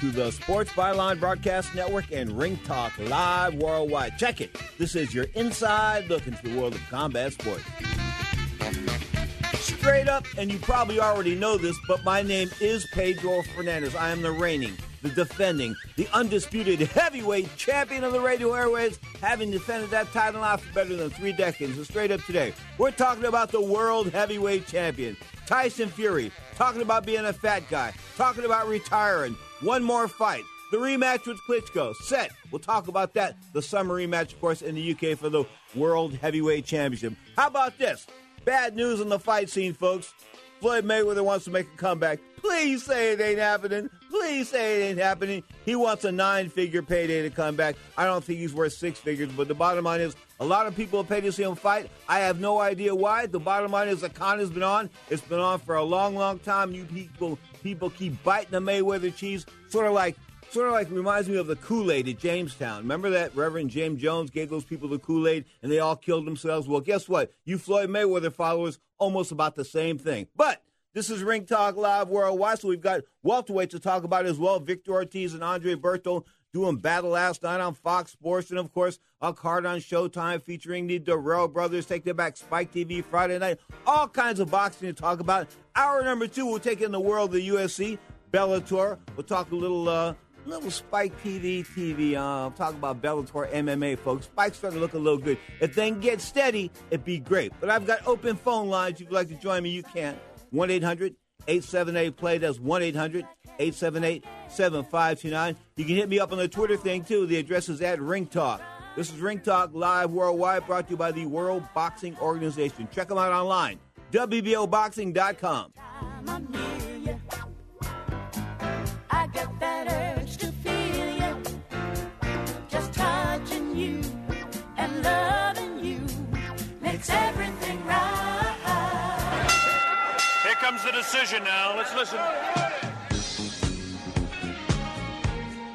to the Sports Byline Broadcast Network and Ring Talk Live Worldwide. Check it. This is your inside look into the world of combat sports. Straight up, and you probably already know this, but my name is Pedro Fernandez. I am the reigning, the defending, the undisputed heavyweight champion of the radio airways, having defended that title now for better than three decades. And straight up today, we're talking about the world heavyweight champion, Tyson Fury, talking about being a fat guy, talking about retiring, one more fight. The rematch with Klitschko set. We'll talk about that. The summer rematch, of course, in the UK for the World Heavyweight Championship. How about this? Bad news on the fight scene, folks. Floyd Mayweather wants to make a comeback. Please say it ain't happening. Please say it ain't happening. He wants a nine figure payday to come back. I don't think he's worth six figures, but the bottom line is a lot of people have paid to see him fight. I have no idea why. The bottom line is the con has been on. It's been on for a long, long time. You people people keep biting the Mayweather cheese, sort of like sort of like reminds me of the Kool-Aid at Jamestown. Remember that Reverend James Jones gave those people the Kool-Aid and they all killed themselves? Well, guess what? You Floyd Mayweather followers almost about the same thing. But this is Ring Talk Live Worldwide, so we've got welterweight to talk about as well. Victor Ortiz and Andre Berto doing battle last night on Fox Sports, and of course, a card on Showtime featuring the Dirrell brothers. Take them back Spike TV Friday night. All kinds of boxing to talk about. Hour number two, we'll take in the world of the UFC, Bellator. We'll talk a little. Uh, Little Spike TV TV. Uh, talk about Bellator MMA, folks. Spike's starting to look a little good. If they can get steady, it'd be great. But I've got open phone lines. If you'd like to join me, you can. 1 800 878 play. That's 1 800 878 7529. You can hit me up on the Twitter thing, too. The address is at Ring Talk. This is Ring Talk Live Worldwide, brought to you by the World Boxing Organization. Check them out online, WBOBoxing.com. I'm near you. I got that urge to feel you. Just touching you and loving you makes everything right. Here comes the decision now. Let's listen.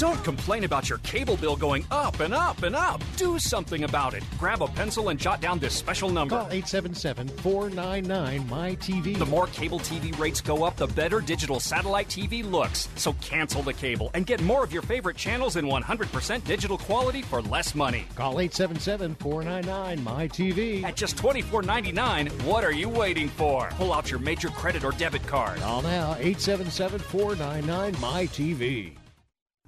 Don't complain about your cable bill going up and up and up. Do something about it. Grab a pencil and jot down this special number. Call 877 499 MyTV. The more cable TV rates go up, the better digital satellite TV looks. So cancel the cable and get more of your favorite channels in 100% digital quality for less money. Call 877 499 MyTV. At just $24.99, what are you waiting for? Pull out your major credit or debit card. Call now 877 499 MyTV.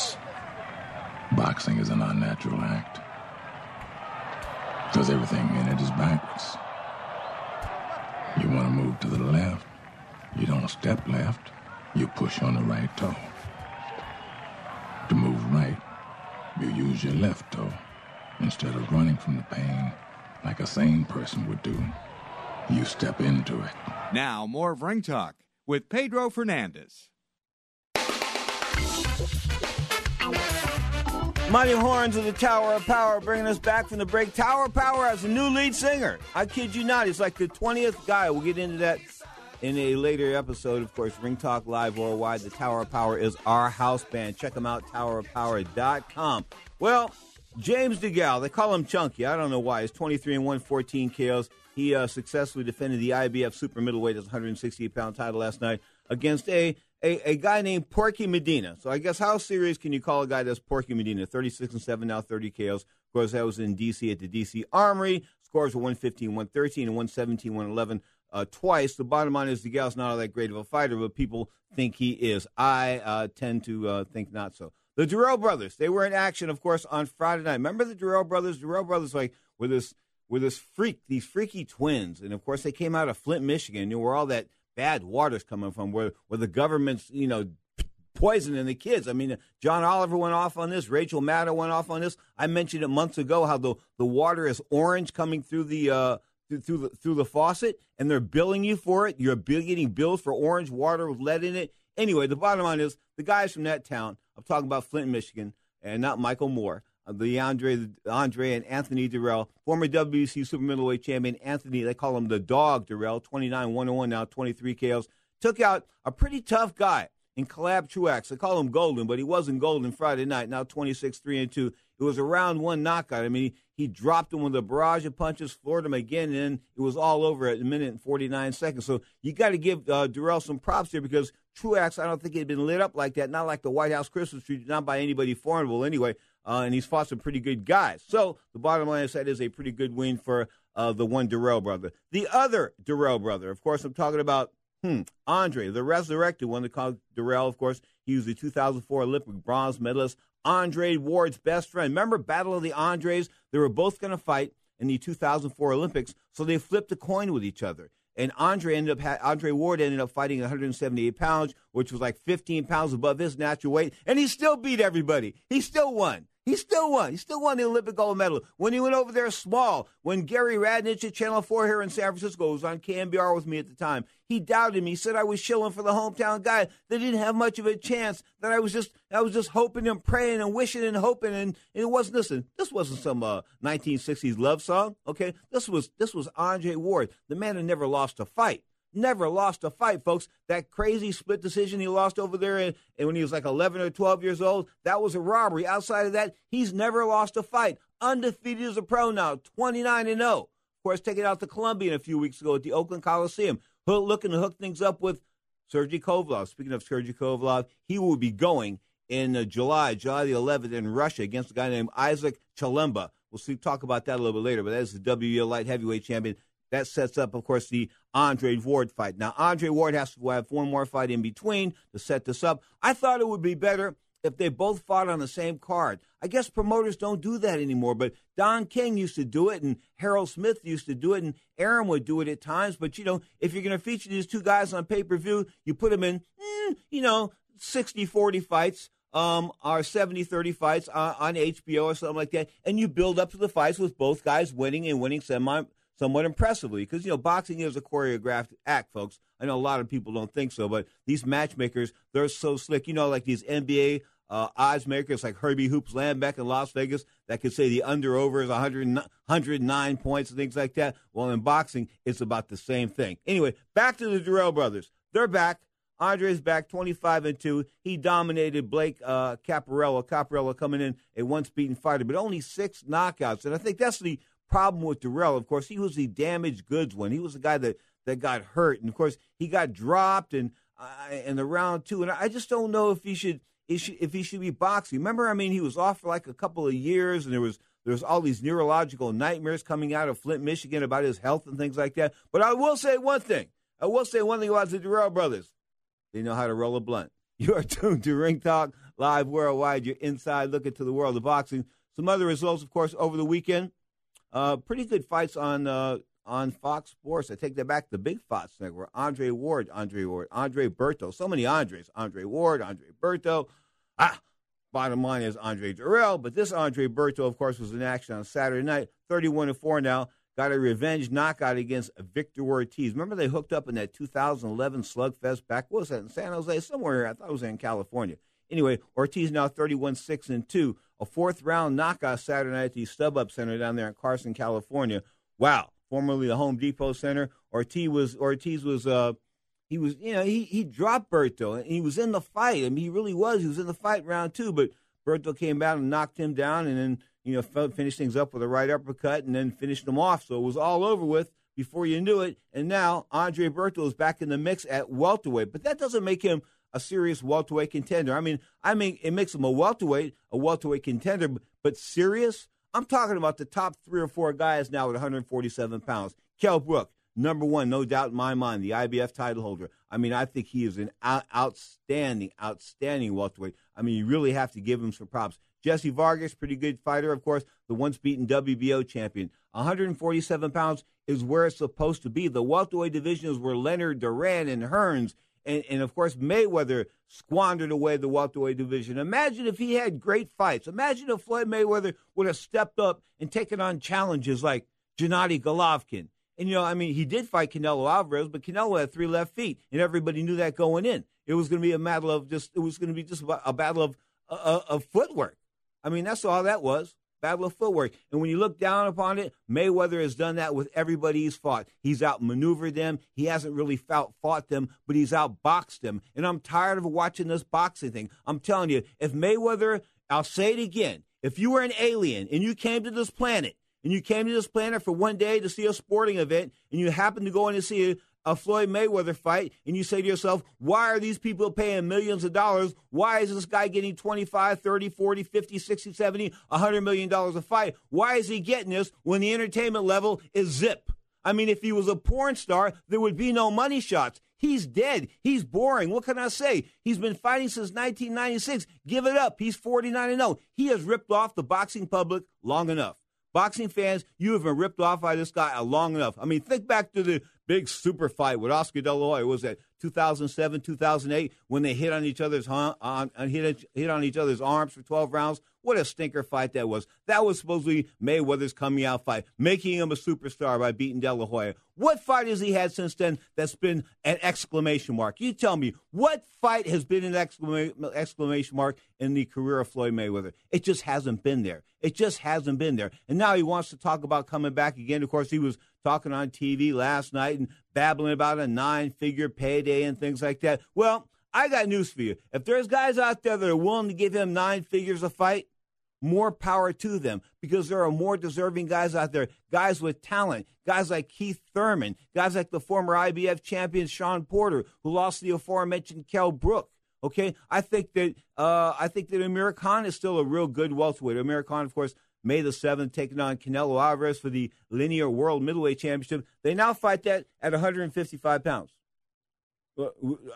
877-663-7126. Boxing is an unnatural act. Because everything in it is backwards. You want to move to the left, you don't step left, you push on the right toe. To move right, you use your left toe instead of running from the pain like a sane person would do. You step into it. Now, more of Ring Talk with Pedro Fernandez. Mighty Horns of the Tower of Power bringing us back from the break. Tower of Power has a new lead singer. I kid you not. He's like the 20th guy. We'll get into that in a later episode. Of course, Ring Talk Live Worldwide. The Tower of Power is our house band. Check them out, towerofpower.com. Well, James DeGale, they call him Chunky. I don't know why. He's 23 and 114 KOs. He uh, successfully defended the IBF super middleweight, his 168 pound title last night against a, a, a guy named Porky Medina. So I guess how serious can you call a guy that's Porky Medina? 36 and 7 now, 30 KOs. Of course, that was in D.C. at the D.C. Armory. Scores were 115, 113, and 117, 111 uh, twice. The bottom line is DeGale's not all that great of a fighter, but people think he is. I uh, tend to uh, think not so. The Dirrell brothers, they were in action, of course, on Friday night. Remember the Dirrell brothers? Dirrell brothers, like, were this were this freak, these freaky twins, and of course they came out of Flint, Michigan, you know, where all that bad water's coming from, where where the government's you know poisoning the kids. I mean, John Oliver went off on this, Rachel Maddow went off on this. I mentioned it months ago how the the water is orange coming through the. Uh, through, the through the faucet, and they're billing you for it. You're getting bills for orange water with lead in it. Anyway, the bottom line is the guys from that town. I'm talking about Flint, Michigan, and not Michael Moore the Andre, Andre and Anthony Dirrell, former WBC super middleweight champion Anthony, they call him the dog Dirrell, 29 101 now, 23 KOs, took out a pretty tough guy in Caleb Truax. They call him Golden, but he wasn't Golden Friday night, now 26 3 and 2. It was a round one knockout. I mean, he, he dropped him with a barrage of punches, floored him again, and it was all over at a minute and 49 seconds. So you got to give uh, Dirrell some props here because Truax, I don't think he had been lit up like that, not like the White House Christmas tree, not by anybody formidable anyway uh, and he's fought some pretty good guys. So the bottom line is that is a pretty good win for uh, the one Dirrell brother. The other Dirrell brother, of course, I'm talking about hmm, Andre, the resurrected one. They call Dirrell, of course. He was the 2004 Olympic bronze medalist, Andre Ward's best friend. Remember Battle of the Andres? They were both going to fight in the 2004 Olympics, so they flipped a coin with each other. And Andre ended up Andre Ward ended up fighting 178 pounds, which was like 15 pounds above his natural weight, and he still beat everybody. He still won. He still won. He still won the Olympic gold medal. When he went over there small, when Gary Radnich at Channel 4 here in San Francisco was on KNBR with me at the time, he doubted me. He said I was shilling for the hometown guy that didn't have much of a chance, that I was just I was just hoping and praying and wishing and hoping and, and it wasn't listen, this wasn't some uh, 1960s love song, okay? This was this was Andre Ward, the man who never lost a fight never lost a fight, folks. That crazy split decision he lost over there and, when he was like 11 or 12 years old, that was a robbery. Outside of that, he's never lost a fight. Undefeated as a pro now, 29 and 0. Of course, taking out the Colombian a few weeks ago at the Oakland Coliseum. Looking to hook things up with Sergey Kovalev. Speaking of Sergey Kovalev, he will be going in uh, July, July the 11th in Russia against a guy named Isaac Chilemba. We'll see, talk about that a little bit later, but that is the WBO light heavyweight champion. That sets up, of course, the Andre Ward fight. Now, Andre Ward has to have one more fight in between to set this up. I thought it would be better if they both fought on the same card. I guess promoters don't do that anymore, but Don King used to do it, and Harold Smith used to do it, and Arum would do it at times. But, you know, if you're going to feature these two guys on pay per view, you put them in, mm, you know, 60 40 fights. um, our 70 30 fights on, on HBO or something like that, and you build up to the fights with both guys winning and winning semi, somewhat impressively. Because, you know, boxing is a choreographed act, folks. I know a lot of people don't think so, but these matchmakers, they're so slick. You know, like these NBA uh, odds makers like Herbie Hoops Lambeck in Las Vegas that could say the under over is 100, 109 points and things like that. Well, in boxing, it's about the same thing. Anyway, back to the Dirrell brothers. They're back. Andre's back 25 and 2. He dominated Blake uh. Caparello coming in a once beaten fighter, but only six knockouts. And I think that's the problem with Dirrell. Of course, he was the damaged goods one. He was the guy that, that got hurt. And of course, he got dropped and uh, in the round two. And I just don't know if he should if he should be boxing. Remember, I mean, he was off for like a couple of years, and there was there was all these neurological nightmares coming out of Flint, Michigan, about his health and things like that. But I will say one thing. I will say one thing about the Dirrell brothers. They know how to roll a blunt. You are tuned to Ring Talk Live Worldwide, your inside look into the world of boxing. Some other results, of course, over the weekend. Uh, pretty good fights on uh, on Fox Sports. I take that back. The big Fox network. Andre Ward, Andre Ward, Andre Berto. So many Andres. Andre Ward, Andre Berto. Ah, bottom line is Andre Dirrell. But this Andre Berto, of course, was in action on Saturday night. 31 and 4 now got a revenge knockout against Victor Ortiz. Remember they hooked up in that 2011 slugfest back, what was that, in San Jose? Somewhere, I thought it was in California. Anyway, Ortiz now 31 6 and 2. A fourth round knockout Saturday night at the StubHub Center down there in Carson, California. Wow. Formerly the Home Depot Center. Ortiz was Ortiz was uh he was you know he he dropped Berto and he was in the fight. I mean he really was. He was in the fight round two, but Berto came out and knocked him down and then you know, finished things up with a right uppercut and then finished them off. So it was all over with before you knew it. And now Andre Berto is back in the mix at welterweight, but that doesn't make him a serious welterweight contender. I mean, I mean, it makes him a welterweight, a welterweight contender, but serious. I'm talking about the top three or four guys now at 147 pounds. Kell Brook, number one, no doubt in my mind, the IBF title holder. I mean, I think he is an out- outstanding, outstanding welterweight. I mean, you really have to give him some props. Jesse Vargas, pretty good fighter, of course, the once beaten WBO champion. 147 pounds is where it's supposed to be. The welterweight division is where Leonard Duran and Hearns and, and of course Mayweather squandered away the welterweight division. Imagine if he had great fights. Imagine if Floyd Mayweather would have stepped up and taken on challenges like Gennady Golovkin. And you know, I mean, he did fight Canelo Alvarez, but Canelo had three left feet, and everybody knew that going in. It was going to be a battle of just. It was going to be just a battle of uh, of footwork. I mean, that's all that was. Battle of footwork. And when you look down upon it, Mayweather has done that with everybody he's fought. He's outmaneuvered them. He hasn't really fought, fought them, but he's outboxed them. And I'm tired of watching this boxing thing. I'm telling you, if Mayweather, I'll say it again, if you were an alien and you came to this planet and you came to this planet for one day to see a sporting event and you happened to go in to see a Floyd Mayweather fight and you say to yourself, why are these people paying millions of dollars? Why is this guy getting 25, 30, 40, 50, 60, 70, 100 million dollars a fight? Why is he getting this when the entertainment level is zip? I mean, if he was a porn star, there would be no money shots. He's dead. He's boring. What can I say? He's been fighting since 1996. Give it up. He's 49 and 0. He has ripped off the boxing public long enough. Boxing fans, you have been ripped off by this guy long enough. I mean, think back to the big super fight with Oscar De La Hoya. Was that 2007, 2008 when they hit on each other's on, on hit hit on each other's arms for 12 rounds? What a stinker fight that was. That was supposedly Mayweather's coming out fight, making him a superstar by beating De La Hoya. What fight has he had since then that's been an exclamation mark? You tell me, what fight has been an exclama- exclamation mark in the career of Floyd Mayweather? It just hasn't been there. It just hasn't been there. And now he wants to talk about coming back again. Of course, he was talking on TV last night and babbling about a nine figure payday and things like that. Well, I got news for you. If there's guys out there that are willing to give him nine figures a fight, more power to them because there are more deserving guys out there, guys with talent, guys like Keith Thurman, guys like the former IBF champion Sean Porter, who lost to the aforementioned Kell Brook. Okay, I think that uh, I think that Amir Khan is still a real good welterweight. Amir Khan, of course, May the 7th, taking on Canelo Alvarez for the linear world middleweight championship. They now fight that at 155 pounds.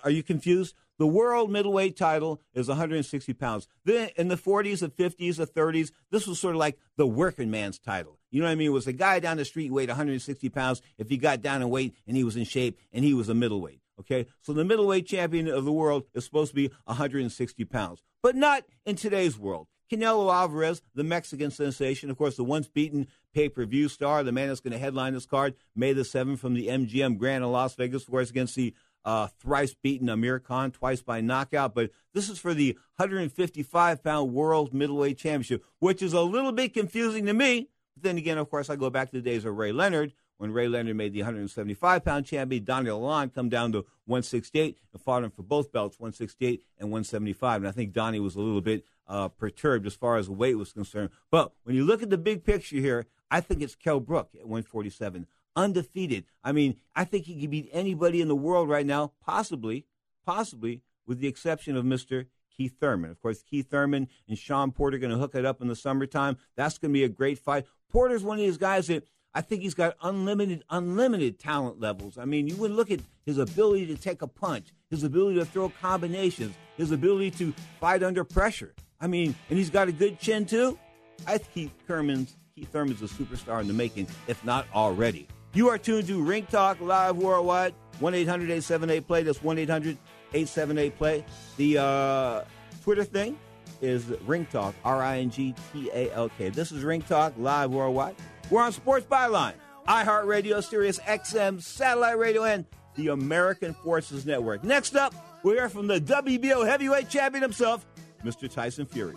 Are you confused? The world middleweight title is 160 pounds. Then in the 40s, the 50s, the 30s, this was sort of like the working man's title. You know what I mean? It was a guy down the street weighed 160 pounds if he got down in weight and he was in shape and he was a middleweight. Okay, so the middleweight champion of the world is supposed to be 160 pounds, but not in today's world. Canelo Alvarez, the Mexican sensation, of course, the once beaten pay per view star, the man that's going to headline this card May the 7th from the MGM Grand in Las Vegas, of course, against the uh, thrice beaten Amir Khan twice by knockout. But this is for the 155 pound world middleweight championship, which is a little bit confusing to me. But then again, of course, I go back to the days of Ray Leonard when Ray Leonard made the 175 pound champion. Donnie Lalonde come down to 168 and fought him for both belts, 168 and 175. And I think Donnie was a little bit uh, perturbed as far as weight was concerned. But when you look at the big picture here, I think it's Kell Brook at 147 undefeated. I mean, I think he could beat anybody in the world right now, possibly, possibly, with the exception of Mr. Keith Thurman. Of course, Keith Thurman and Sean Porter going to hook it up in the summertime. That's going to be a great fight. Porter's one of these guys that I think he's got unlimited, unlimited talent levels. I mean, you would look at his ability to take a punch, his ability to throw combinations, his ability to fight under pressure. I mean, and he's got a good chin too. I think Thurman's Keith Thurman's a superstar in the making, if not already. You are tuned to Ring Talk Live Worldwide, 1 800 878 Play. That's 1 800 878 Play. The uh, Twitter thing is Ring Talk, R I N G T A L K. This is Ring Talk Live Worldwide. We're on Sports Byline, iHeartRadio, Sirius XM, Satellite Radio, and the American Forces Network. Next up, we hear from the WBO heavyweight champion himself, Mr. Tyson Fury.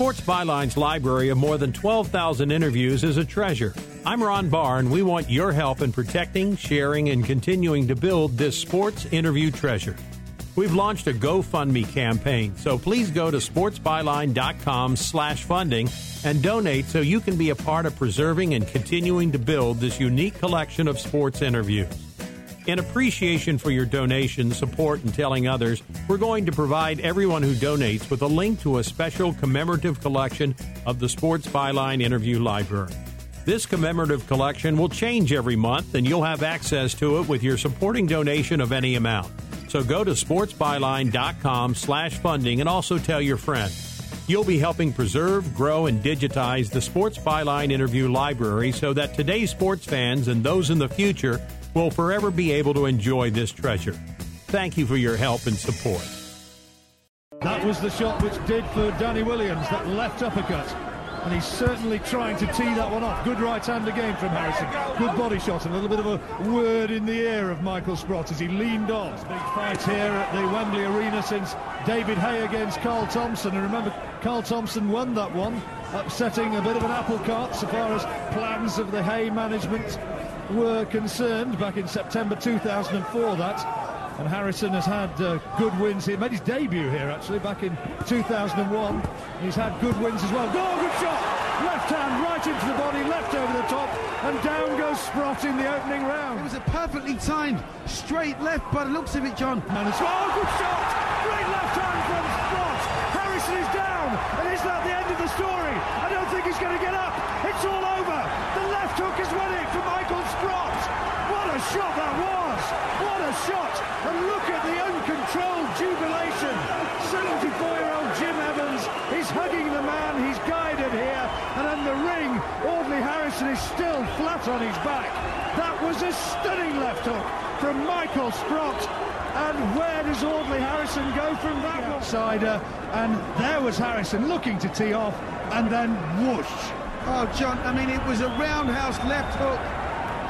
Sports Byline's library of more than 12,000 interviews is a treasure. I'm Ron Barr, and we want your help in protecting, sharing, and continuing to build this sports interview treasure. We've launched a GoFundMe campaign, so please go to sportsbyline.com slash funding and donate so you can be a part of preserving and continuing to build this unique collection of sports interviews. In appreciation for your donation, support, and telling others, we're going to provide everyone who donates with a link to a special commemorative collection of the Sports Byline Interview Library. This commemorative collection will change every month, and you'll have access to it with your supporting donation of any amount. So go to sportsbyline.com slash funding and also tell your friends. You'll be helping preserve, grow, and digitize the Sports Byline Interview Library so that today's sports fans and those in the future will forever be able to enjoy this treasure. Thank you for your help and support. That was the shot which did for Danny Williams, that left uppercut. and he's certainly trying to tee that one off. Good right hand again from Harrison. Good body shot, and a little bit of a word in the ear of Michael Sprott as he leaned on. Big fight here at the Wembley Arena since David Haye against Carl Thompson. And remember, Carl Thompson won that one, upsetting a bit of an apple cart so far as plans of the Haye management were concerned back in September 2004. That and Harrison has had uh, good wins here. Made his debut here actually back in 2001. He's had good wins as well. Go, good shot! Left hand right into the body, left over the top, and down goes Sprott in the opening round. It was a perfectly timed straight left by the looks of it, John. And it's, oh, good shot! Great left hand from Sprott. Harrison is down, and is that the end of the story? I don't think he's going to get up. It's all over. The left hook has won it for Michael Sprott. What a shot that was! What a shot! And look at the uncontrolled jubilation. 74-year-old Jim Evans is hugging the man he's guided here. And in the ring, Audley Harrison is still flat on his back. That was a stunning left hook from Michael Sprott. And where does Audley Harrison go from that one? Outsider, and there was Harrison looking to tee off, and then whoosh. Oh, John, I mean, it was a roundhouse left hook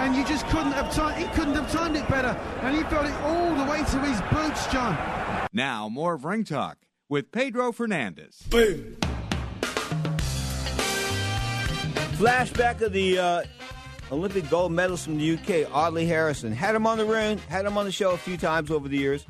and you just couldn't have timed. He couldn't have timed it better, and he got it all the way to his boots, John. Now more of Ring Talk with Pedro Fernandez. Boom. Flashback of the uh, Olympic gold medals from the UK, Audley Harrison. Had him on the ring, had him on the show a few times over the years.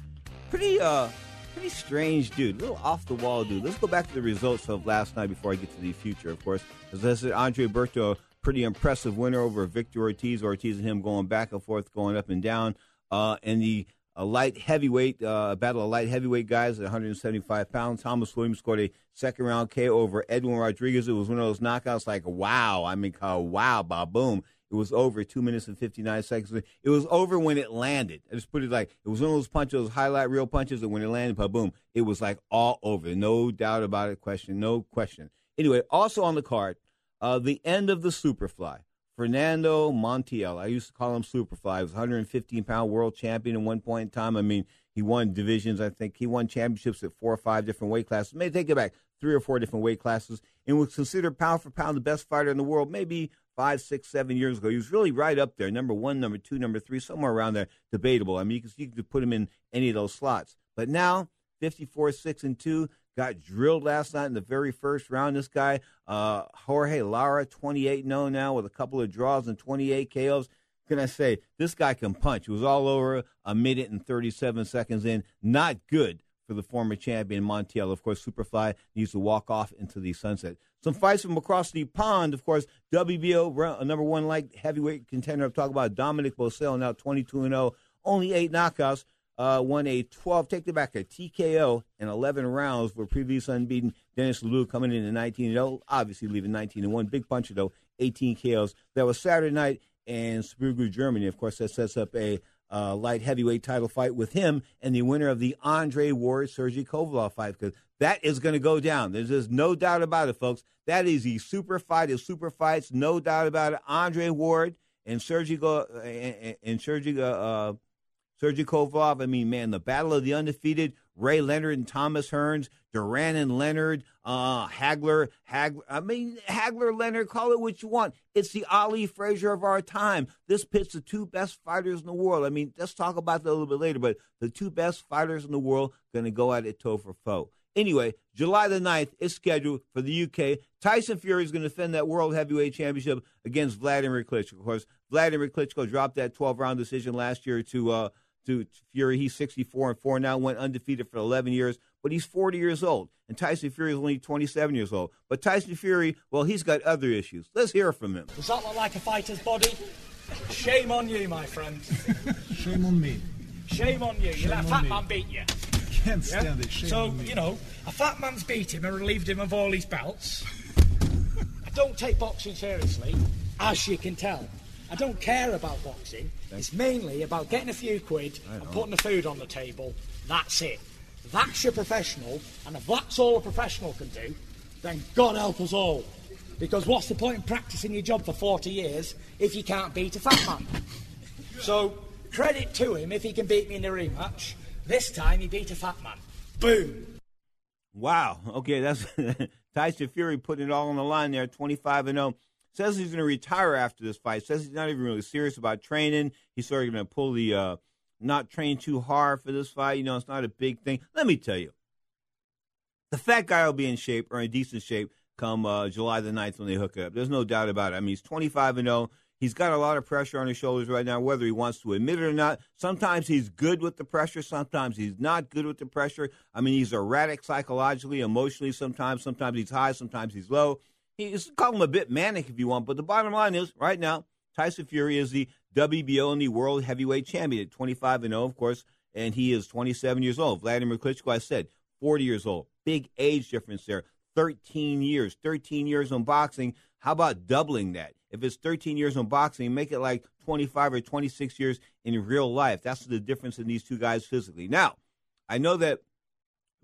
Pretty, uh, pretty strange dude, a little off the wall dude. Let's go back to the results of last night before I get to the future, of course. As I said, Andre Berto pretty impressive winner over Victor Ortiz. Ortiz and him going back and forth, going up and down. Uh, and the light heavyweight uh, battle of light heavyweight guys at 175 pounds. Thomas Williams scored a second round KO over Edwin Rodriguez. It was one of those knockouts like wow. I mean, wow, ba boom. It was over two minutes and 59 seconds. It was over when it landed. I just put it like it was one of those punches, those highlight reel punches, and when it landed, ba boom, it was like all over. No doubt about it. Question, no question. Anyway, also on the card, uh, the end of the Superfly. Fernando Montiel. I used to call him Superfly. He was 115 pound world champion at one point in time. I mean, he won divisions. I think he won championships at four or five different weight classes. Maybe take it back, three or four different weight classes, and was considered pound for pound the best fighter in the world. Maybe five, six, seven years ago. He was really right up there, number one, number two, number three, somewhere around there. Debatable. I mean, you could, you could put him in any of those slots. But now, 54, six and two got drilled last night in the very first round. This guy, uh, Jorge Lara, 28 0 now with a couple of draws and 28 KOs. Can I say, this guy can punch. It was all over a minute and 37 seconds in. Not good for the former champion Montiel. Of course, Superfly needs to walk off into the sunset. Some fights from across the pond, of course, WBO number one light heavyweight contender. I'm talking about Dominic Bosel, now 22 0, only eight knockouts uh, won a 12, take it back, a TKO in 11 rounds for previous unbeaten Dennis Ledoux coming in at 19 0, obviously leaving 19 1. Big puncher, though, 18 KOs. That was Saturday night in Sprugu, Germany. Of course, that sets up a uh, light heavyweight title fight with him and the winner of the Andre Ward Sergey Kovalev fight because that is going to go down. There's just no doubt about it, folks. That is the super fight of super fights, no doubt about it. Andre Ward and Sergey Go, and, and Sergey uh, Sergey Kovalev. I mean, man, the battle of the undefeated Ray Leonard and Thomas Hearns, Duran and Leonard, uh, Hagler, Hagler. I mean, Hagler, Leonard, call it what you want. It's the Ali Frazier of our time. This pits the two best fighters in the world. I mean, let's talk about that a little bit later, but the two best fighters in the world going to go at it toe for foe. Anyway, July the 9th is scheduled for the UK. Tyson Fury is going to defend that World Heavyweight Championship against Vladimir Klitschko. Of course, Vladimir Klitschko dropped that 12 round decision last year to uh, to Fury. He's 64 and 4 now, went undefeated for 11 years, but he's 40 years old. And Tyson Fury is only 27 years old. But Tyson Fury, well, he's got other issues. Let's hear from him. Does that look like a fighter's body? Shame on you, my friend. Shame on me. Shame on you. Shame you let a fat me. man beat you. Can't stand it. Shame so, on me. you know, a fat man's beat him and relieved him of all his belts. I don't take boxing seriously, as you can tell. I don't care about boxing. It's mainly about getting a few quid and putting the food on the table. That's it. That's your professional, and if that's all a professional can do, then God help us all. Because what's the point in practicing your job for 40 years if you can't beat a fat man? So, credit to him if he can beat me in the rematch. This time he beat a fat man. Boom. Wow. Okay, that's Tyson Fury putting it all on the line there, 25 and 0. Says he's going to retire after this fight. Says he's not even really serious about training. He's sort of going to pull the uh, not train too hard for this fight. You know, it's not a big thing. Let me tell you, the fat guy will be in shape or in decent shape come uh, July the 9th when they hook it up. There's no doubt about it. I mean, he's 25 and 0. He's got a lot of pressure on his shoulders right now, whether he wants to admit it or not. Sometimes he's good with the pressure. Sometimes he's not good with the pressure. I mean, he's erratic psychologically, emotionally. Sometimes, sometimes he's high. Sometimes he's low. He's call him a bit manic if you want. But the bottom line is, right now, Tyson Fury is the WBO and the World Heavyweight Champion at 25 and 0, of course, and he is 27 years old. Vladimir Klitschko, I said, 40 years old. Big age difference there. 13 years. 13 years on boxing. How about doubling that? If it's 13 years on boxing, make it like 25 or 26 years in real life. That's the difference in these two guys physically. Now, I know that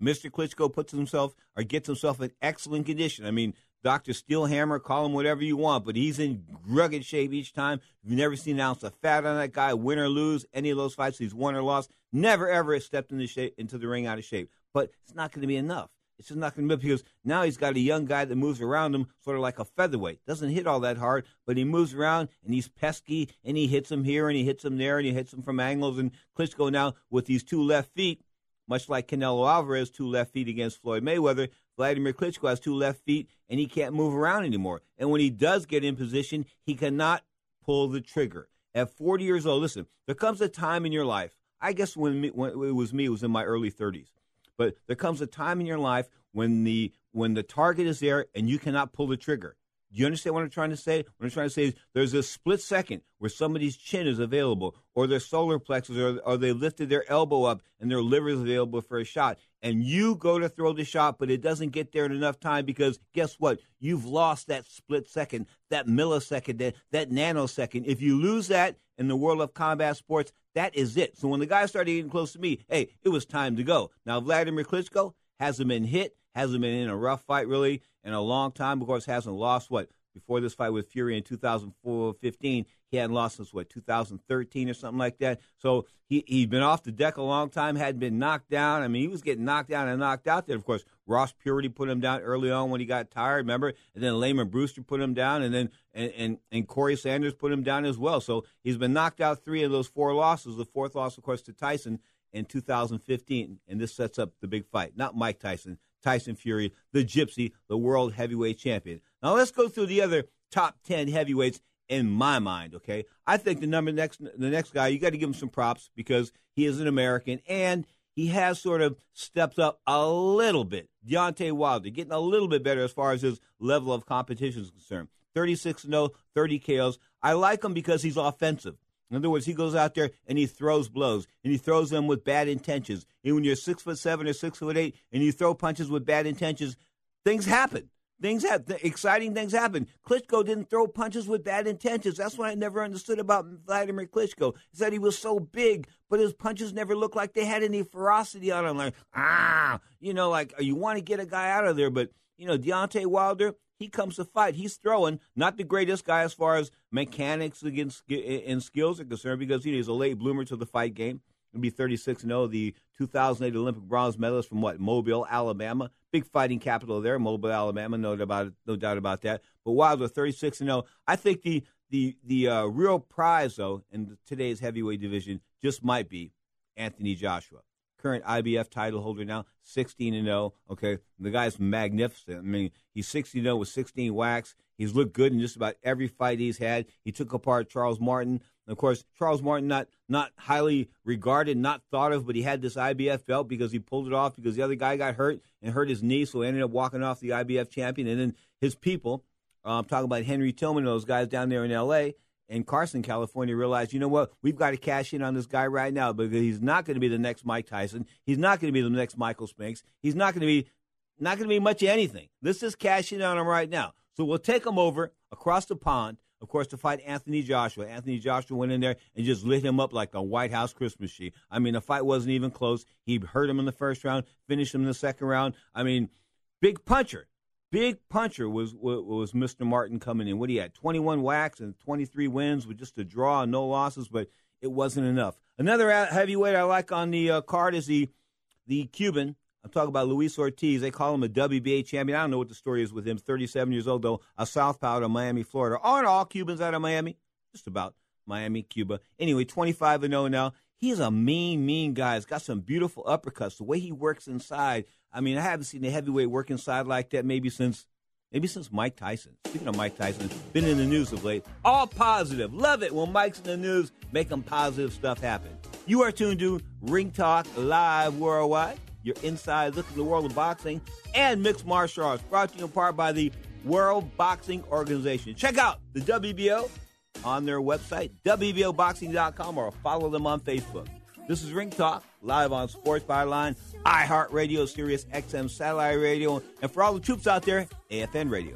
Mr. Klitschko puts himself or gets himself in excellent condition. I mean, Dr. Steelhammer, call him whatever you want, but he's in rugged shape each time. You've never seen an ounce of fat on that guy, win or lose, any of those fights he's won or lost. Never, ever stepped into, shape, into the ring out of shape. But it's not going to be enough. It's just not going to be because now he's got a young guy that moves around him sort of like a featherweight. Doesn't hit all that hard, but he moves around and he's pesky and he hits him here and he hits him there and he hits him from angles. And Klitschko now with these two left feet, much like Canelo Alvarez, two left feet against Floyd Mayweather, Vladimir Klitschko has two left feet and he can't move around anymore. And when he does get in position, he cannot pull the trigger. At 40 years old, listen, there comes a time in your life. I guess when, me, when it was me, it was in my early 30s. But there comes a time in your life when the when the target is there and you cannot pull the trigger. Do you understand what I'm trying to say? What I'm trying to say is there's a split second where somebody's chin is available, or their solar plexus, or, or they lifted their elbow up and their liver is available for a shot. And you go to throw the shot, but it doesn't get there in enough time because guess what? You've lost that split second, that millisecond, that, that nanosecond. If you lose that in the world of combat sports, that is it. So when the guy started getting close to me, hey, it was time to go. Now, Vladimir Klitschko hasn't been hit, hasn't been in a rough fight really in a long time. Of course, hasn't lost what before this fight with Fury in 2015. He hadn't lost since what 2013 or something like that. So he he'd been off the deck a long time, hadn't been knocked down. I mean, he was getting knocked down and knocked out there. Of course, Ross Puritty put him down early on when he got tired. Remember, and then Lamon Brewster put him down, and then and and, and Corrie Sanders put him down as well. So he's been knocked out three of those four losses. The fourth loss, of course, to Tyson in 2015, and this sets up the big fight. Not Mike Tyson, Tyson Fury, the Gypsy, the world heavyweight champion. Now let's go through the other top 10 heavyweights in my mind, okay? I think the number next the next guy, you got to give him some props because he is an American and he has sort of stepped up a little bit. Deontay Wilder getting a little bit better as far as his level of competition is concerned. 36 0, 30 KOs. I like him because he's offensive. In other words, he goes out there and he throws blows, and he throws them with bad intentions. And when you're six foot seven or six foot eight, and you throw punches with bad intentions, things happen. Things happen. Exciting things happen. Klitschko didn't throw punches with bad intentions. That's what I never understood about Vladimir Klitschko. Is that he was so big, but his punches never looked like they had any ferocity on them. Like ah, you know, like you want to get a guy out of there, but you know, Deontay Wilder, he comes to fight. He's throwing, not the greatest guy as far as mechanics against and skills are concerned, because he is a late bloomer to the fight game. He'll be 36 0, the 2008 Olympic bronze medalist from what Mobile, Alabama, big fighting capital there, Mobile, Alabama, no doubt about it, no doubt about that. But Wilder 36 0. I think the the the uh, real prize though in today's heavyweight division just might be Anthony Joshua current IBF title holder now, 16 and 0. Okay, the guy's magnificent. I mean, he's 16 0 with 16 whacks. He's looked good in just about every fight he's had. He took apart Charles Martin. Of course, Charles Martin not not highly regarded, not thought of, but he had this IBF belt because he pulled it off because the other guy got hurt and hurt his knee, so he ended up walking off the IBF champion. And then his people, I'm talking about Henry Tillman, those guys down there in L.A in Carson, California, realized, you know what, we've got to cash in on this guy right now because he's not going to be the next Mike Tyson. He's not going to be the next Michael Spinks. He's not going to be not going to be much of anything. Let's just cash in on him right now. So we'll take him over across the pond, of course, to fight Anthony Joshua. Anthony Joshua went in there and just lit him up like a White House Christmas tree. I mean, the fight wasn't even close. He hurt him in the first round, finished him in the second round. I mean, big puncher big puncher was was Mr. Martin coming in. What he had 21 whacks and 23 wins with just a draw and no losses, but it wasn't enough. Another heavyweight I like on the uh, card is the the Cuban I'm talking about Luis Ortiz. They call him a WBA champion. I don't know what the story is with him. 37 years old, though, a southpaw out of Miami, Florida. Aren't all Cubans out of Miami? Just about Miami, Cuba. Anyway, 25 and 0 now. He's a mean, mean guy. He's got some beautiful uppercuts. The way he works inside. I mean, I haven't seen a heavyweight work inside like that maybe since maybe since Mike Tyson. Speaking of Mike Tyson, been in the news of late. All positive. Love it when Mike's in the news, making positive stuff happen. You are tuned to Ring Talk Live Worldwide. Your inside look at the world of boxing and mixed martial arts. Brought to you in part by the World Boxing Organization. Check out the WBO on their website, WBOBoxing.com, or follow them on Facebook. This is Ring Talk, live on Sports Byline, iHeartRadio, Sirius XM Satellite Radio, and for all the troops out there, AFN Radio.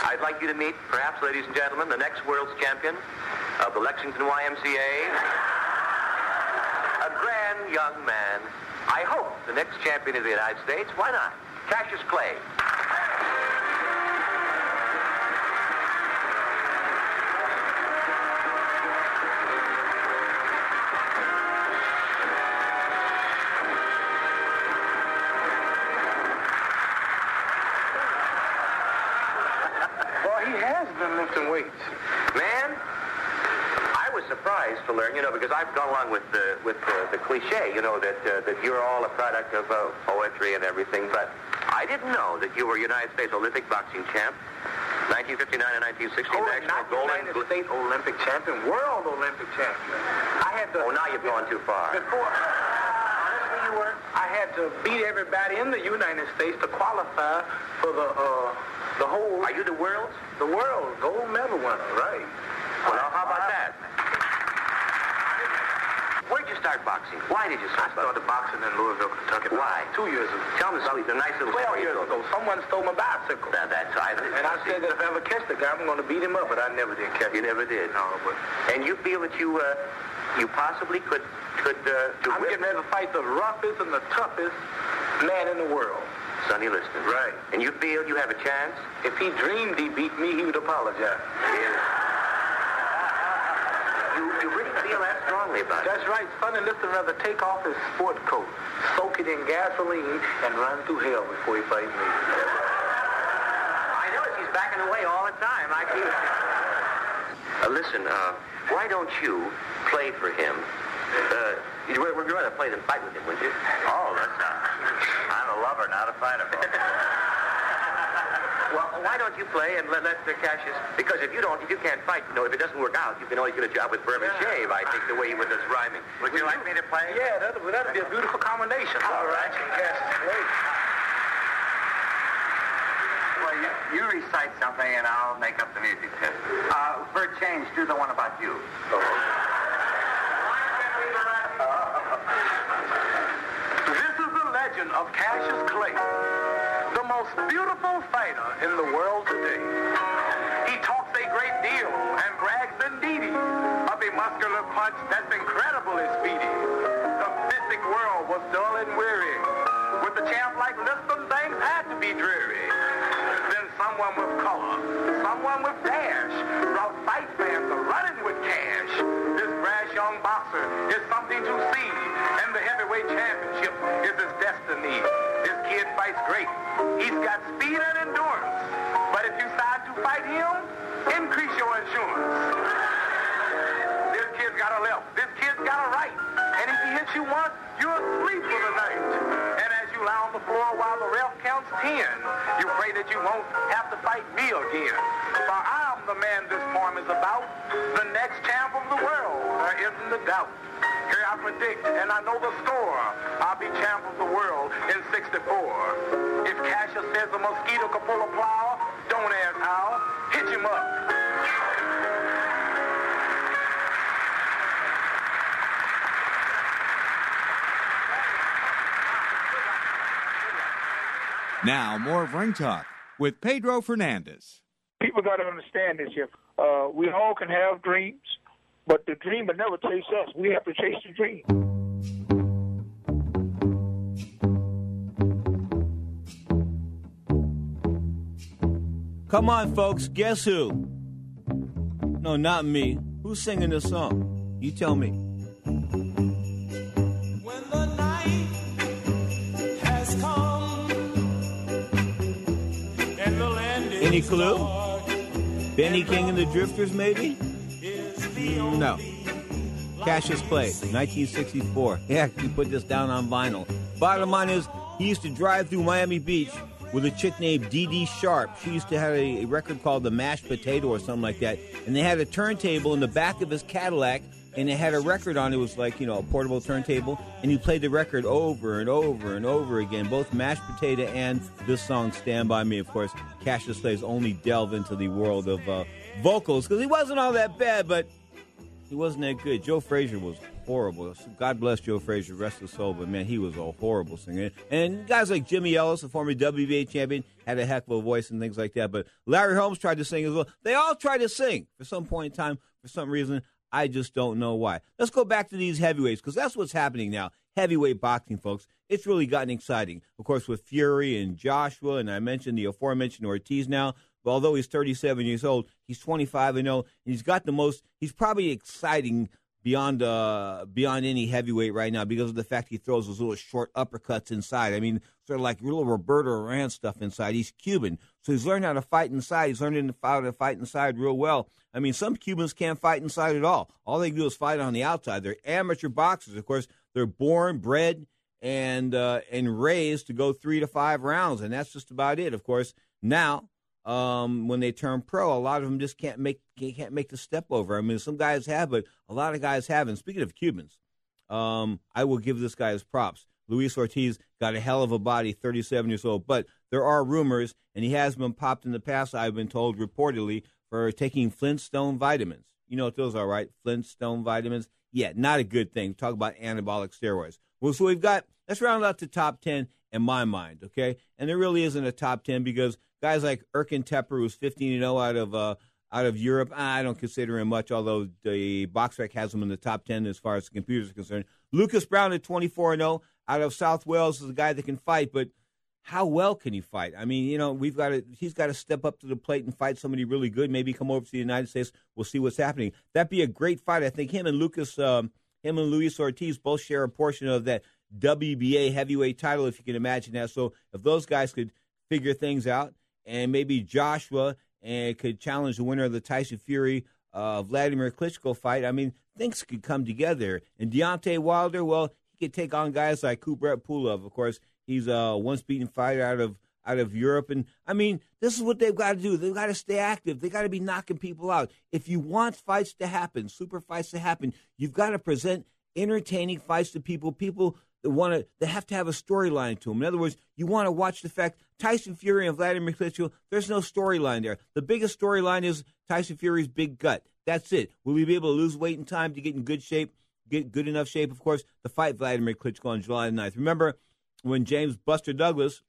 I'd like you to meet, perhaps, ladies and gentlemen, the next world's champion of the Lexington YMCA. A grand young man. I hope the next champion of the United States. Why not? Cassius Clay. Well, he has been lifting weights. Man, I was surprised. to learn, you know, because I've gone along with the with the, the cliche, you know, that uh, that you're all a product of uh, poetry and everything. But I didn't know that you were United States Olympic boxing champ, 1959 and 1960 Oh, national gold. United States Olympic champion, world Olympic champion. I had to. Oh, now you've gone too far. Before, honestly, you were. I had to beat everybody in the United States to qualify for the uh, the whole. Are you the world's? The world gold medal winner, right? Well, how about that? Where'd you start boxing? Why did you start I start started boxing in Louisville, Kentucky. Why? Two years ago. Tell me something. The nice little Twelve years ago, someone stole my bicycle. That, that's I, And I said that if I ever catch the guy, I'm going to beat him up, but I never did catch You him. never did. No, but And you feel that you uh, you possibly could could uh, do I'm getting ready to fight the roughest and the toughest man in the world. Sonny Liston. Right. And you feel you have a chance? If he dreamed he beat me, he would apologize. You, you really feel that strongly about it? That's right. Sonny Liston rather take off his sport coat, soak it in gasoline, and run through hell before he fights me. I notice he's backing away all the time. I keep. Uh, listen, uh, why don't you play for him? Uh, you would would rather play than fight with him, wouldn't you? Oh, that's not. I'm a lover, not a fighter. Well, why don't you play and let, let uh, Cassius? Because if you don't, if you can't fight, you know, if it doesn't work out, you can always get a job with Burma-Shave. I think the way he was rhyming. Would you like me to play? Yeah, that'd, that'd be a beautiful combination. All right. Yes, great. Well, you, you recite something and I'll make up the music. Uh, for a change, do the one about you. This legend of Cassius Clay, the most beautiful fighter in the world today. He talks a great deal and brags indeedy of a muscular punch that's incredibly speedy. The physic world was dull and weary. With a champ like Liston, things had to be dreary. Then someone with color, someone with dash, brought fight fans running with cash. Young boxer is something to see, and the heavyweight championship is his destiny. This kid fights great. He's got speed and endurance. But if you decide to fight him, increase your insurance. This kid's got a left. This kid's got a right. And if he hits you once, you're asleep for the night. Floor while the ref counts ten, you pray that you won't have to fight me again. For I'm the man this poem is about, the next champ of the world. There isn't a doubt. Here I predict, and I know the score. I'll be champ of the world in 64. If Cassius says a mosquito could pull a plow, don't ask how. Hitch him up. Now, more of Ring Talk with Pedro Fernandez. people got to understand this here. Uh, we all can have dreams, but the dream will never chase us. We have to chase the dream. Come on, folks. Guess who? No, not me. Who's singing this song? You tell me. Any clue? Benny King and the Drifters, maybe? No. Cassius Clay, 1964. He actually put this down on vinyl. Bottom line is, he used to drive through Miami Beach with a chick named Dee Dee Sharp. She used to have a record called The Mashed Potato or something like that. And they had a turntable in the back of his Cadillac, and it had a record on it. Was like, you know, a portable turntable. And you played the record over and over and over again, both Mashed Potato and this song, Stand By Me. Of course, Cassius Clay's only delve into the world of uh, vocals, because he wasn't all that bad, but he wasn't that good. Joe Frazier was horrible. God bless Joe Frazier, rest his soul, but man, he was a horrible singer. And guys like Jimmy Ellis, the former WBA champion, had a heck of a voice and things like that. But Larry Holmes tried to sing as well. They all tried to sing for some point in time, for some reason. I just don't know why. Let's go back to these heavyweights because that's what's happening now. Heavyweight boxing, folks. It's really gotten exciting. Of course, with Fury and Joshua, and I mentioned the aforementioned Ortiz now. Although he's 37 years old, he's 25 and 0, and he's got the most. He's probably exciting beyond uh, beyond any heavyweight right now because of the fact he throws those little short uppercuts inside. I mean, sort of like little Roberto Duran stuff inside. He's Cuban, so he's learned how to fight inside. He's learned how to fight inside real well. I mean, some Cubans can't fight inside at all. All they do is fight on the outside. They're amateur boxers, of course. They're born, bred, and uh, and raised to go three to five rounds, and that's just about it. Of course, now um, when they turn pro, a lot of them just can't make can't make the step over. I mean, some guys have, but a lot of guys haven't. Speaking of Cubans, um, I will give this guy his props. Luis Ortiz got a hell of a body, 37 years old. But there are rumors, and he has been popped in the past. I've been told reportedly for taking Flintstone vitamins. You know what those are, right? Flintstone vitamins. Yeah, not a good thing. Talk about anabolic steroids. Well, so we've got let's round out the top ten in my mind, okay? And there really isn't a top ten because guys like Erkan Teper, who's 15 and 0 out of uh, out of Europe, I don't consider him much, although the box BoxRec has him in the top 10 as far as the computers are concerned. Lucas Browne at 24 and 0 out of South Wales is a guy that can fight, but how well can he fight? I mean, you know, we've got to he's got to step up to the plate and fight somebody really good. Maybe come over to the United States. We'll see what's happening. That'd be a great fight. I think him and Lucas, um, him and Luis Ortiz both share a portion of that WBA heavyweight title, if you can imagine that. So if those guys could figure things out, and maybe Joshua and could challenge the winner of the Tyson Fury uh, Vladimir Klitschko fight, I mean, things could come together. And Deontay Wilder, well, he could take on guys like Kubrat Pulev. Of course, he's a once beaten fighter out of out of Europe. And I mean, this is what they've got to do. They've got to stay active. They've got to be knocking people out. If you want fights to happen, super fights to happen, you've got to present entertaining fights to people. People want to, they have to have a storyline to them. In other words, you want to watch the fact Tyson Fury and Vladimir Klitschko. There's no storyline there. The biggest storyline is Tyson Fury's big gut. That's it. Will we be able to lose weight in time to get in good shape? Get good enough shape, of course, to fight Vladimir Klitschko on July 9th. Remember when James Buster Douglas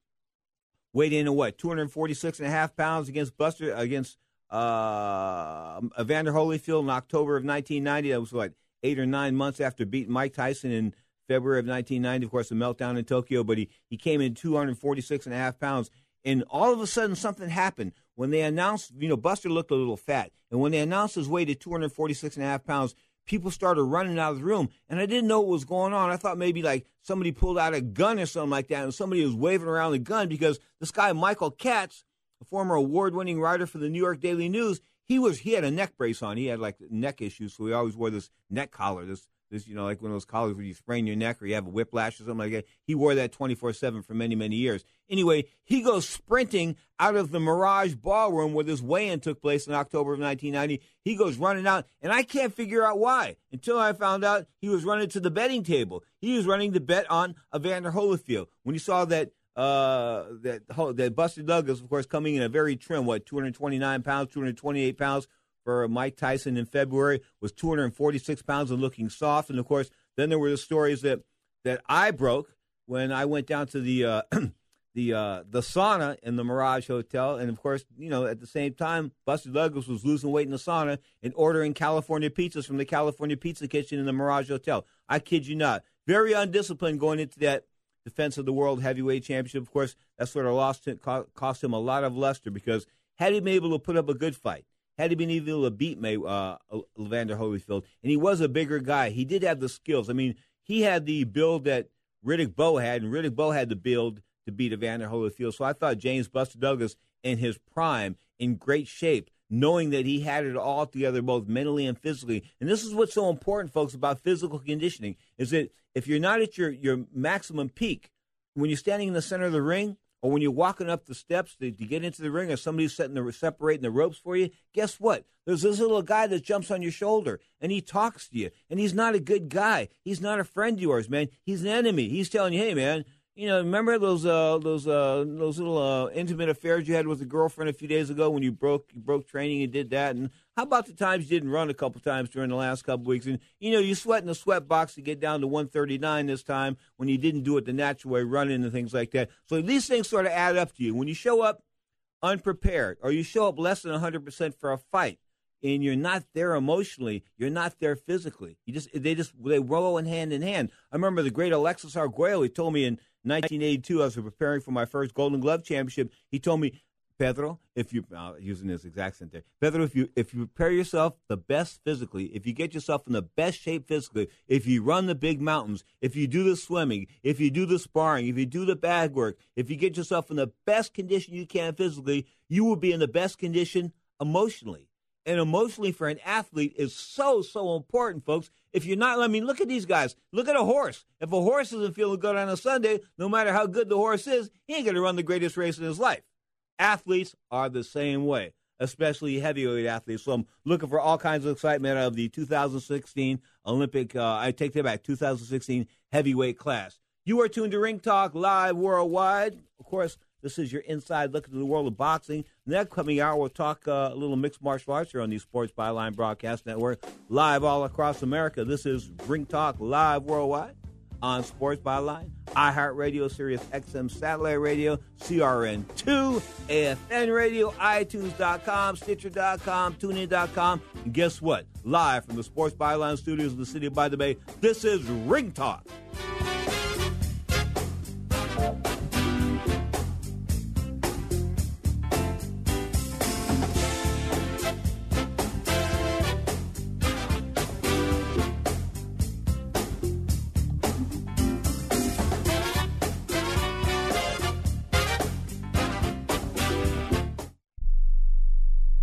weighed in at what 246 and a half pounds against Buster against uh, Evander Holyfield in October of 1990. That was what eight or nine months after beating Mike Tyson in February of 1990. Of course, the meltdown in Tokyo, but he he came in 246 and a half pounds. And all of a sudden, something happened when they announced. You know, Buster looked a little fat, and when they announced his weight at 246 and a half pounds, people started running out of the room, and I didn't know what was going on. I thought maybe like somebody pulled out a gun or something like that, and somebody was waving around the gun because this guy Michael Katz, a former award-winning writer for the New York Daily News, he was he had a neck brace on. He had like neck issues, so he always wore this neck collar, this this you know like one of those collars where you sprain your neck or you have a whiplash or something like that. He wore that 24/7 for many many years. Anyway, he goes sprinting out of the Mirage Ballroom where this weigh-in took place in October of 1990. He goes running out, and I can't figure out why until I found out he was running to the betting table. He was running to bet on Evander Holyfield. When he saw that uh, that that Buster Douglas, of course, coming in a very trim, what 229 pounds, 228 pounds for Mike Tyson in February was 246 pounds and looking soft. And of course, then there were the stories that that I broke when I went down to the uh, the uh, the sauna in the Mirage Hotel, and of course, you know, at the same time, Buster Douglas was losing weight in the sauna and ordering California pizzas from the California Pizza Kitchen in the Mirage Hotel. I kid you not, very undisciplined going into that defense of the World Heavyweight Championship. Of course, that sort of lost him, cost him a lot of luster because had he been able to put up a good fight, had he been able to beat May, uh, Holyfield, and he was a bigger guy, he did have the skills. I mean, he had the build that Riddick Bowe had, and Riddick Bowe had the build to beat Evander Holyfield. So I thought James Buster Douglas in his prime, in great shape, knowing that he had it all together both mentally and physically. And this is what's so important, folks, about physical conditioning is that if you're not at your, your maximum peak, when you're standing in the center of the ring, or when you're walking up the steps to, to get into the ring, or somebody's setting the separating the ropes for you, guess what? There's this little guy that jumps on your shoulder and he talks to you, and he's not a good guy. He's not a friend of yours, man. He's an enemy. He's telling you, hey, man, you know, remember those uh, those uh, those little uh, intimate affairs you had with a girlfriend a few days ago when you broke you broke training and did that? And how about the times you didn't run a couple times during the last couple weeks? And you know, you sweat in the sweat box to get down to 139 this time when you didn't do it the natural way, running and things like that. So these things sort of add up to you when you show up unprepared or you show up less than 100 percent for a fight and you're not there emotionally, you're not there physically. You just they just they roll in hand in hand. I remember the great Alexis Arguello. He told me in 1982, I was preparing for my first Golden Glove championship. He told me, Pedro, if you uh, using this exact same thing, Pedro, if you if you prepare yourself the best physically, if you get yourself in the best shape physically, if you run the big mountains, if you do the swimming, if you do the sparring, if you do the bag work, if you get yourself in the best condition you can physically, you will be in the best condition emotionally. And emotionally for an athlete is so so important, folks. If you're not, I mean, look at these guys. Look at a horse. If a horse isn't feeling good on a Sunday, no matter how good the horse is, he ain't going to run the greatest race in his life. Athletes are the same way, especially heavyweight athletes. So I'm looking for all kinds of excitement out of the 2016 Olympic, uh, I take that back, 2016 heavyweight class. You are tuned to Ring Talk live worldwide. Of course, this is your inside look into the world of boxing. Next coming hour, we'll talk uh, a little mixed martial arts here on the Sports Byline Broadcast Network, live all across America. This is Ring Talk live worldwide on Sports Byline, iHeartRadio, Sirius XM Satellite Radio, CRN2, AFN Radio, iTunes.com, Stitcher.com, TuneIn.com. And guess what? Live from the Sports Byline studios in the city of By the Bay, this is Ring Talk.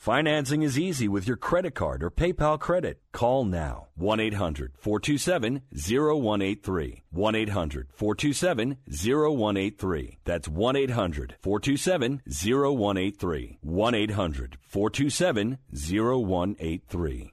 Financing is easy with your credit card or PayPal credit. Call now 1 800 427 0183. 1 800 427 0183. That's 1 800 427 0183. 1 800 427 0183.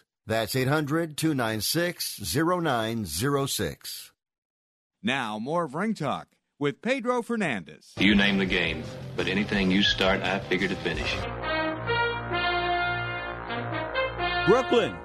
That's 800 296 0906. Now, more of Ring Talk with Pedro Fernandez. You name the game, but anything you start, I figure to finish. Brooklyn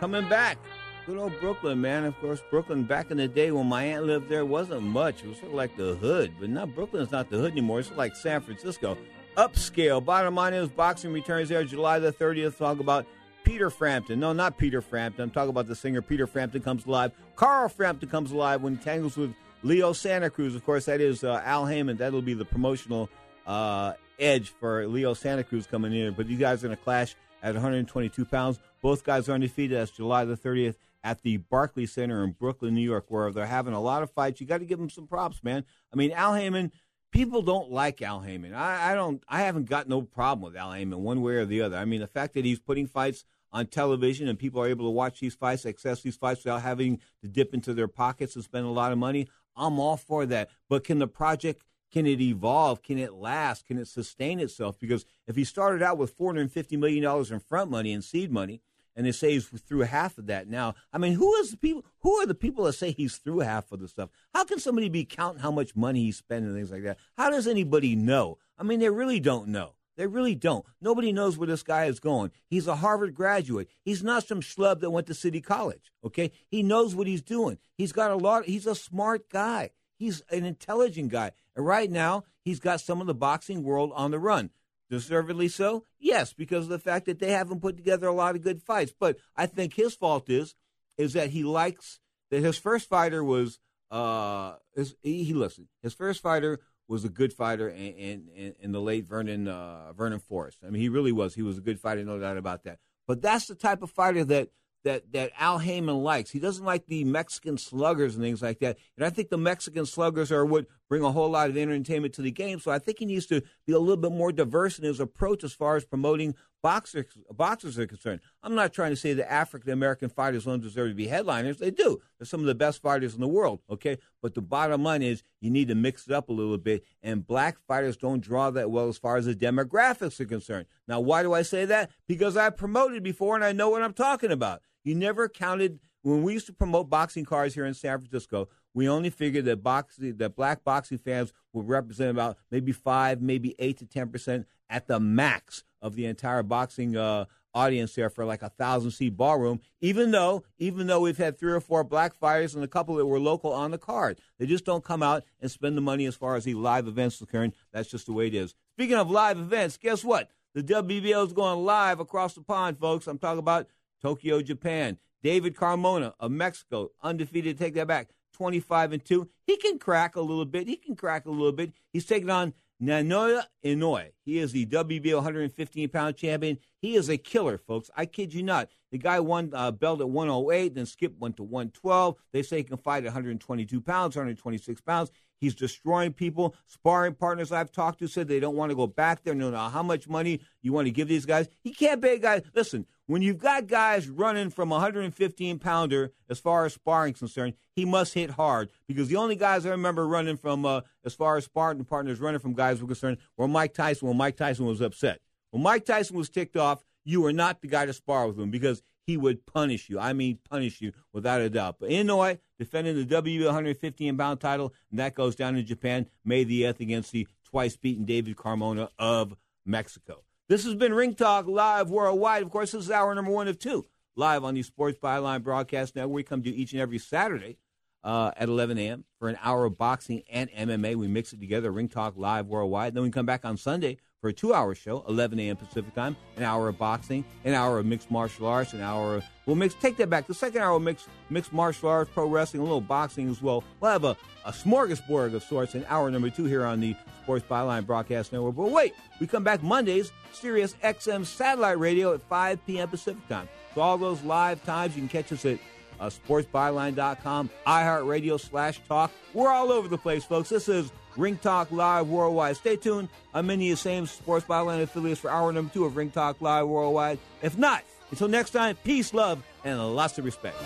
coming back. Good old Brooklyn, man. Of course, Brooklyn back in the day when my aunt lived there wasn't much. It was sort of like the hood, but now Brooklyn's not the hood anymore. It's like San Francisco. Upscale. Bottom line is boxing returns there July the 30th. Talk about Peter Frampton. No, not Peter Frampton. I'm talking about the singer Peter Frampton comes alive. Carl Frampton comes alive when he tangles with Leo Santa Cruz. Of course, that is uh, Al Haymon. That'll be the promotional uh, edge for Leo Santa Cruz coming in. But these guys are going to clash at 122 pounds. Both guys are undefeated. That's July the 30th at the Barclays Center in Brooklyn, New York, where they're having a lot of fights. You got to give them some props, man. I mean, Al Haymon. People don't like Al Haymon. I, I don't. I haven't got no problem with Al Haymon one way or the other. I mean, the fact that he's putting fights on television and people are able to watch these fights, access these fights without having to dip into their pockets and spend a lot of money. I'm all for that. But can the project can it evolve? Can it last? Can it sustain itself? Because if he started out with $450 million in front money and seed money, and they say he's through half of that now. I mean, who is the people? Who are the people that say he's through half of the stuff? How can somebody be counting how much money he's spending and things like that? How does anybody know? I mean, they really don't know. They really don't. Nobody knows where this guy is going. He's a Harvard graduate. He's not some schlub that went to City College. Okay, he knows what he's doing. He's got a lot. He's a smart guy. He's an intelligent guy. And right now, he's got some of the boxing world on the run. Deservedly so? Yes, because of the fact that they haven't put together a lot of good fights. But I think his fault is is that he likes that his first fighter was uh his, he, he listened. His first fighter was a good fighter in in, the late Vernon uh, Vernon Forrest. I mean, he really was. He was a good fighter, no doubt about that. But that's the type of fighter that that that Al Haymon likes. He doesn't like the Mexican sluggers and things like that. And I think the Mexican sluggers are what bring a whole lot of entertainment to the game. So I think he needs to be a little bit more diverse in his approach as far as promoting boxers boxers are concerned. I'm not trying to say that African American fighters don't deserve to be headliners. They do. They're some of the best fighters in the world. Okay, but the bottom line is you need to mix it up a little bit. And black fighters don't draw that well as far as the demographics are concerned. Now, why do I say that? Because I promoted before and I know what I'm talking about. You never counted when we used to promote boxing cards here in San Francisco. We only figured that boxing, that black boxing fans would represent about maybe five, maybe eight to ten percent at the max of the entire boxing uh, audience there for like a thousand seat ballroom. Even though, even though we've had three or four black fighters and a couple that were local on the card, they just don't come out and spend the money as far as the live events are concerned. That's just the way it is. Speaking of live events, guess what? The WBO is going live across the pond, folks. I'm talking about Tokyo, Japan. David Carmona of Mexico, undefeated. Take that back. 25 and 2. He can crack a little bit. He can crack a little bit. He's taking on Naoya Inoue. He is the WBO 115 pound champion. He is a killer, folks. I kid you not. The guy won uh, belt at 108, then Skip went to 112. They say he can fight at 122 pounds, 126 pounds. He's destroying people. Sparring partners I've talked to said they don't want to go back there. No, no, how much money you want to give these guys? He can't pay guys. Listen, when you've got guys running from a 115 pounder as far as sparring concerned, he must hit hard because the only guys I remember running from uh, as far as sparring partners running from guys were concerned were Mike Tyson when Mike Tyson was upset. When Mike Tyson was ticked off, you were not the guy to spar with him because he would punish you. I mean, punish you without a doubt. But Inoue defending the W 115 pound title, and that goes down in Japan May the 8th against the twice beaten David Carmona of Mexico. This has been Ring Talk live worldwide. Of course, this is hour number one of two live on the Sports Byline Broadcast Network. We come to you each and every Saturday uh, at 11 a.m. for an hour of boxing and MMA. We mix it together, Ring Talk live worldwide. Then we come back on Sunday for a two-hour show, 11 a.m. Pacific time, an hour of boxing, an hour of mixed martial arts, an hour of we'll mix take that back. The second hour of mixed mixed martial arts, pro wrestling, a little boxing as well. We'll have a, a smorgasbord of sorts in hour number two here on the Sports Byline Broadcast Network. But wait, we come back Mondays, Sirius XM satellite radio at 5 p.m. Pacific time. So all those live times, you can catch us at uh, sportsbyline.com, iHeartRadio slash talk. We're all over the place, folks. This is Ring Talk Live Worldwide. Stay tuned. I'm in the same Sports Byline affiliates for hour number two of Ring Talk Live Worldwide. If not, until next time, peace, love, and lots of respect.